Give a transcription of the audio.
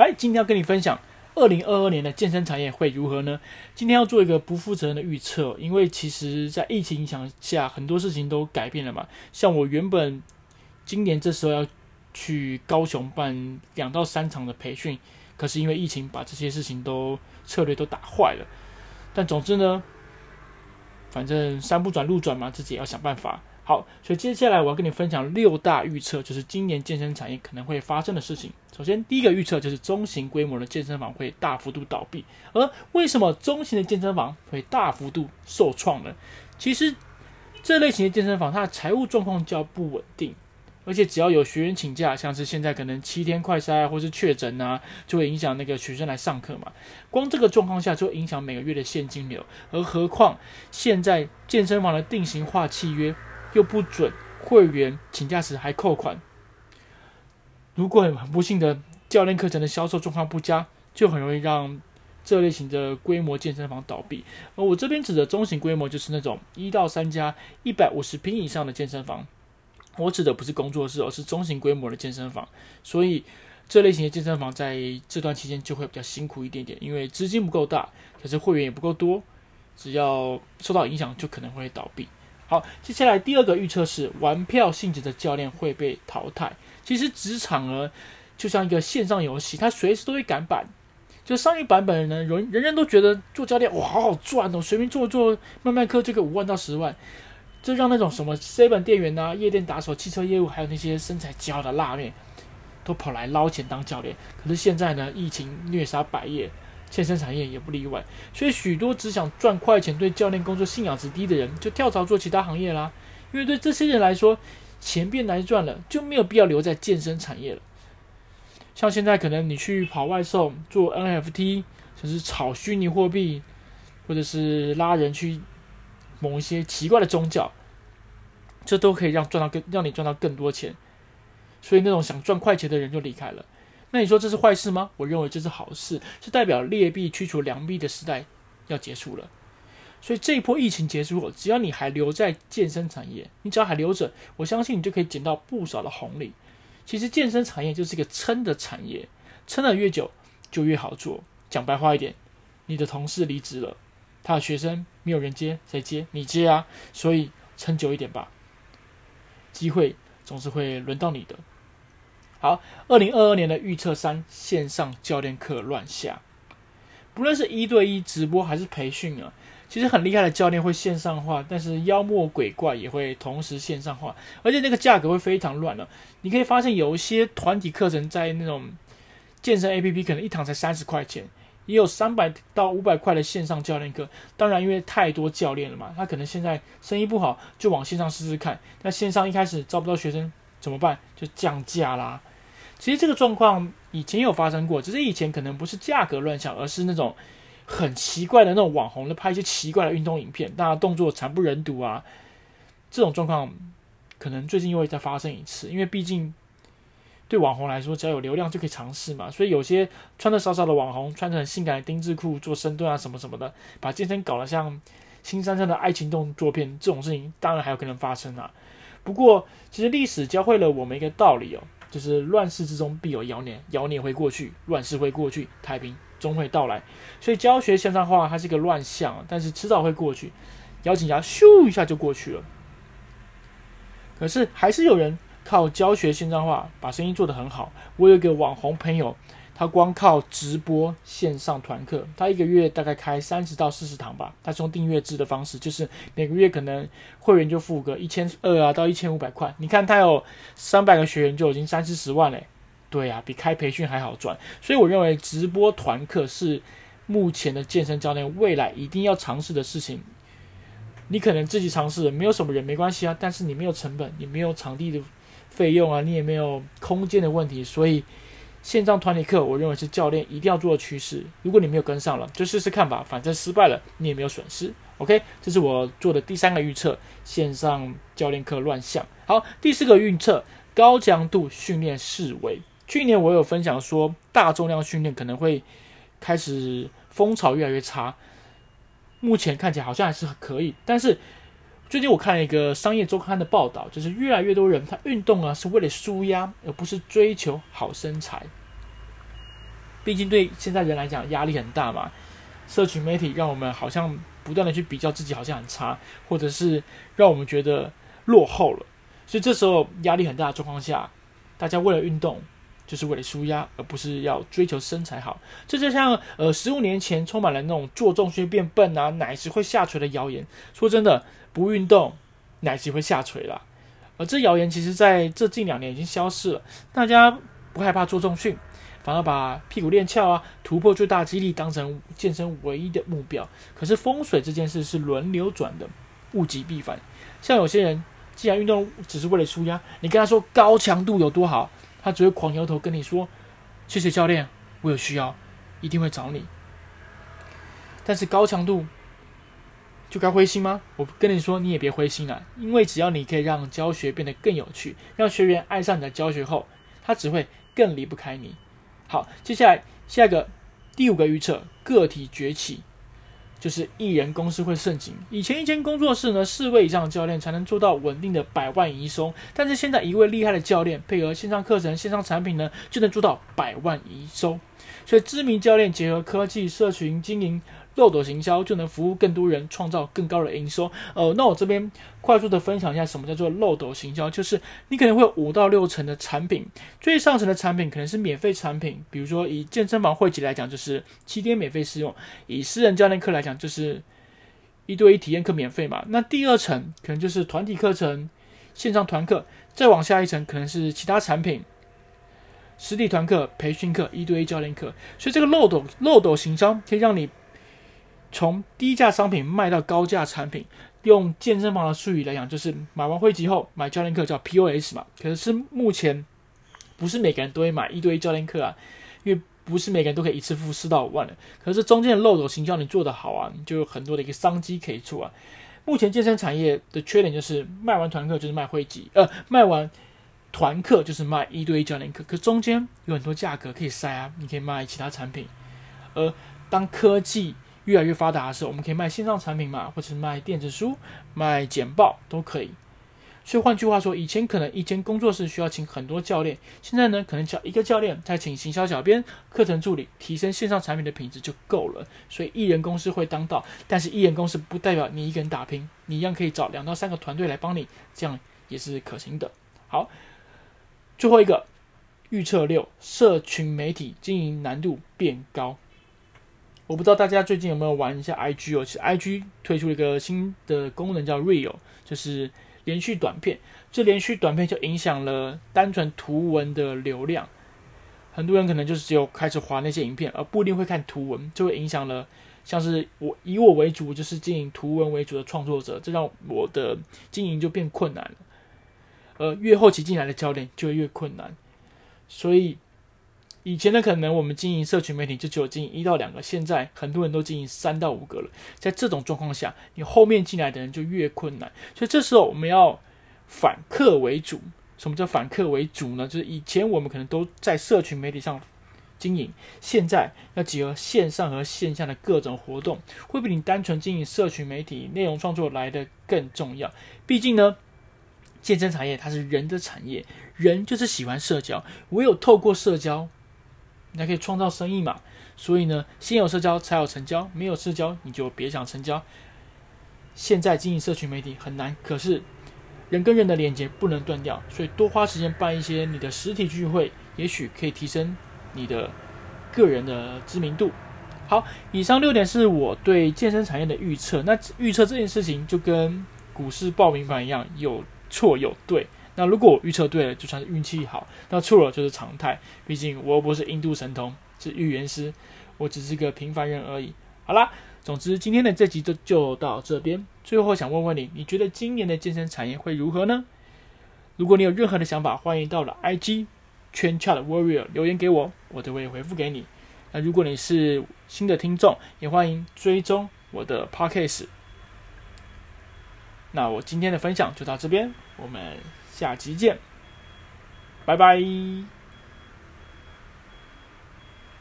来，今天要跟你分享二零二二年的健身产业会如何呢？今天要做一个不负责任的预测，因为其实在疫情影响下，很多事情都改变了嘛。像我原本今年这时候要去高雄办两到三场的培训，可是因为疫情把这些事情都策略都打坏了。但总之呢，反正山不转路转嘛，自己也要想办法。好，所以接下来我要跟你分享六大预测，就是今年健身产业可能会发生的事情。首先，第一个预测就是中型规模的健身房会大幅度倒闭。而为什么中型的健身房会大幅度受创呢？其实，这类型的健身房它的财务状况较不稳定，而且只要有学员请假，像是现在可能七天快筛或是确诊啊，就会影响那个学生来上课嘛。光这个状况下就会影响每个月的现金流，而何况现在健身房的定型化契约。又不准会员请假时还扣款。如果很不幸的教练课程的销售状况不佳，就很容易让这类型的规模健身房倒闭。而我这边指的中型规模，就是那种一到三家、一百五十平以上的健身房。我指的不是工作室，而是中型规模的健身房。所以这类型的健身房在这段期间就会比较辛苦一点点，因为资金不够大，可是会员也不够多，只要受到影响，就可能会倒闭。好，接下来第二个预测是玩票性质的教练会被淘汰。其实职场呢，就像一个线上游戏，它随时都会改版。就上一版本呢，人人人都觉得做教练哇好好赚哦，随便做做慢慢课，这个五万到十万，这让那种什么 seven 店员啊、夜店打手、汽车业务，还有那些身材姣的辣妹，都跑来捞钱当教练。可是现在呢，疫情虐杀百业。健身产业也不例外，所以许多只想赚快钱、对教练工作信仰值低的人，就跳槽做其他行业啦。因为对这些人来说，钱变难赚了，就没有必要留在健身产业了。像现在可能你去跑外送、做 NFT，甚至炒虚拟货币，或者是拉人去某一些奇怪的宗教，这都可以让赚到更让你赚到更多钱。所以那种想赚快钱的人就离开了。那你说这是坏事吗？我认为这是好事，是代表劣币驱除良币的时代要结束了。所以这一波疫情结束后，只要你还留在健身产业，你只要还留着，我相信你就可以捡到不少的红利。其实健身产业就是一个撑的产业，撑得越久就越好做。讲白话一点，你的同事离职了，他的学生没有人接，谁接？你接啊！所以撑久一点吧，机会总是会轮到你的。好，二零二二年的预测三：线上教练课乱下。不论是一对一直播还是培训啊，其实很厉害的教练会线上化，但是妖魔鬼怪也会同时线上化，而且那个价格会非常乱了。你可以发现有一些团体课程在那种健身 APP 可能一堂才三十块钱，也有三百到五百块的线上教练课。当然，因为太多教练了嘛，他可能现在生意不好，就往线上试试看。那线上一开始招不到学生怎么办？就降价啦。其实这个状况以前有发生过，只是以前可能不是价格乱象，而是那种很奇怪的那种网红的拍一些奇怪的运动影片，大家动作惨不忍睹啊。这种状况可能最近又会再发生一次，因为毕竟对网红来说，只要有流量就可以尝试嘛。所以有些穿的少少的网红，穿着很性感的丁字裤做深蹲啊什么什么的，把健身搞得像新三色的爱情动作片，这种事情当然还有可能发生啊。不过其实历史教会了我们一个道理哦。就是乱世之中必有妖孽，妖孽会过去，乱世会过去，太平终会到来。所以教学线上化它是一个乱象，但是迟早会过去。咬紧牙，咻一下就过去了。可是还是有人靠教学线上化把生意做得很好。我有一个网红朋友。他光靠直播线上团课，他一个月大概开三十到四十堂吧。他是用订阅制的方式，就是每个月可能会员就付个一千二啊到一千五百块。你看他有三百个学员就已经三四十万嘞，对呀、啊，比开培训还好赚。所以我认为直播团课是目前的健身教练未来一定要尝试的事情。你可能自己尝试没有什么人没关系啊，但是你没有成本，你没有场地的费用啊，你也没有空间的问题，所以。线上团体课，我认为是教练一定要做的趋势。如果你没有跟上了，就试试看吧，反正失败了你也没有损失。OK，这是我做的第三个预测，线上教练课乱象。好，第四个预测，高强度训练式微。去年我有分享说，大重量训练可能会开始风潮越来越差。目前看起来好像还是可以，但是最近我看一个商业周刊的报道，就是越来越多人他运动啊是为了舒压，而不是追求好身材。毕竟对现在人来讲压力很大嘛。社群媒体让我们好像不断的去比较自己好像很差，或者是让我们觉得落后了。所以这时候压力很大的状况下，大家为了运动，就是为了舒压，而不是要追求身材好。这就像呃十五年前充满了那种做重训变笨啊，奶子会下垂的谣言。说真的，不运动，奶昔会下垂啦。而这谣言其实在这近两年已经消失了，大家不害怕做重训，反而把屁股练翘啊、突破最大肌力当成健身唯一的目标。可是风水这件事是轮流转的，物极必反。像有些人。既然运动只是为了舒压，你跟他说高强度有多好，他只会狂摇头跟你说：“谢谢教练，我有需要，一定会找你。”但是高强度就该灰心吗？我跟你说，你也别灰心了，因为只要你可以让教学变得更有趣，让学员爱上你的教学后，他只会更离不开你。好，接下来下一个第五个预测，个体崛起。就是艺人公司会盛行。以前一间工作室呢，四位以上的教练才能做到稳定的百万营收。但是现在一位厉害的教练配合线上课程、线上产品呢，就能做到百万营收。所以知名教练结合科技、社群经营。漏斗行销就能服务更多人，创造更高的营收。呃，那我这边快速的分享一下，什么叫做漏斗行销？就是你可能会有五到六层的产品，最上层的产品可能是免费产品，比如说以健身房会籍来讲，就是七天免费试用；以私人教练课来讲，就是一对一体验课免费嘛。那第二层可能就是团体课程、线上团课，再往下一层可能是其他产品，实体团课、培训课、一对一教练课。所以这个漏斗漏斗行销可以让你。从低价商品卖到高价产品，用健身房的术语来讲，就是买完会籍后买教练课叫 POS 嘛。可是目前不是每个人都会买一对一教练课啊，因为不是每个人都可以一次付四到五万的。可是中间的漏斗行销你做得好啊，你就有很多的一个商机可以做啊。目前健身产业的缺点就是卖完团课就是卖会籍，呃，卖完团课就是卖一对一教练课。可中间有很多价格可以塞啊，你可以卖其他产品。而当科技越来越发达的时候，我们可以卖线上产品嘛，或者是卖电子书、卖简报都可以。所以换句话说，以前可能一间工作室需要请很多教练，现在呢，可能找一个教练，再请行销小编、课程助理，提升线上产品的品质就够了。所以艺人公司会当道，但是艺人公司不代表你一个人打拼，你一样可以找两到三个团队来帮你，这样也是可行的。好，最后一个预测六：社群媒体经营难度变高。我不知道大家最近有没有玩一下 IG 哦，其实 IG 推出了一个新的功能叫 Real，就是连续短片。这连续短片就影响了单纯图文的流量，很多人可能就是只有开始滑那些影片，而不一定会看图文，就会影响了。像是我以我为主，就是经营图文为主的创作者，这让我的经营就变困难了。呃，越后期进来的教练就越困难，所以。以前呢，可能我们经营社群媒体就只有经营一到两个，现在很多人都经营三到五个了。在这种状况下，你后面进来的人就越困难。所以这时候我们要反客为主。什么叫反客为主呢？就是以前我们可能都在社群媒体上经营，现在要结合线上和线下的各种活动，会比你单纯经营社群媒体内容创作来得更重要。毕竟呢，健身产业它是人的产业，人就是喜欢社交，唯有透过社交。你还可以创造生意嘛？所以呢，先有社交才有成交，没有社交你就别想成交。现在经营社群媒体很难，可是人跟人的连接不能断掉，所以多花时间办一些你的实体聚会，也许可以提升你的个人的知名度。好，以上六点是我对健身产业的预测。那预测这件事情就跟股市报名牌一样，有错有对。那如果我预测对了，就算是运气好；那错了就是常态。毕竟我又不是印度神童，是预言师，我只是个平凡人而已。好啦，总之今天的这集就就到这边。最后想问问你，你觉得今年的健身产业会如何呢？如果你有任何的想法，欢迎到了 IG 圈 Chat Warrior 留言给我，我都会回复给你。那如果你是新的听众，也欢迎追踪我的 Podcast。那我今天的分享就到这边，我们。下期见，拜拜。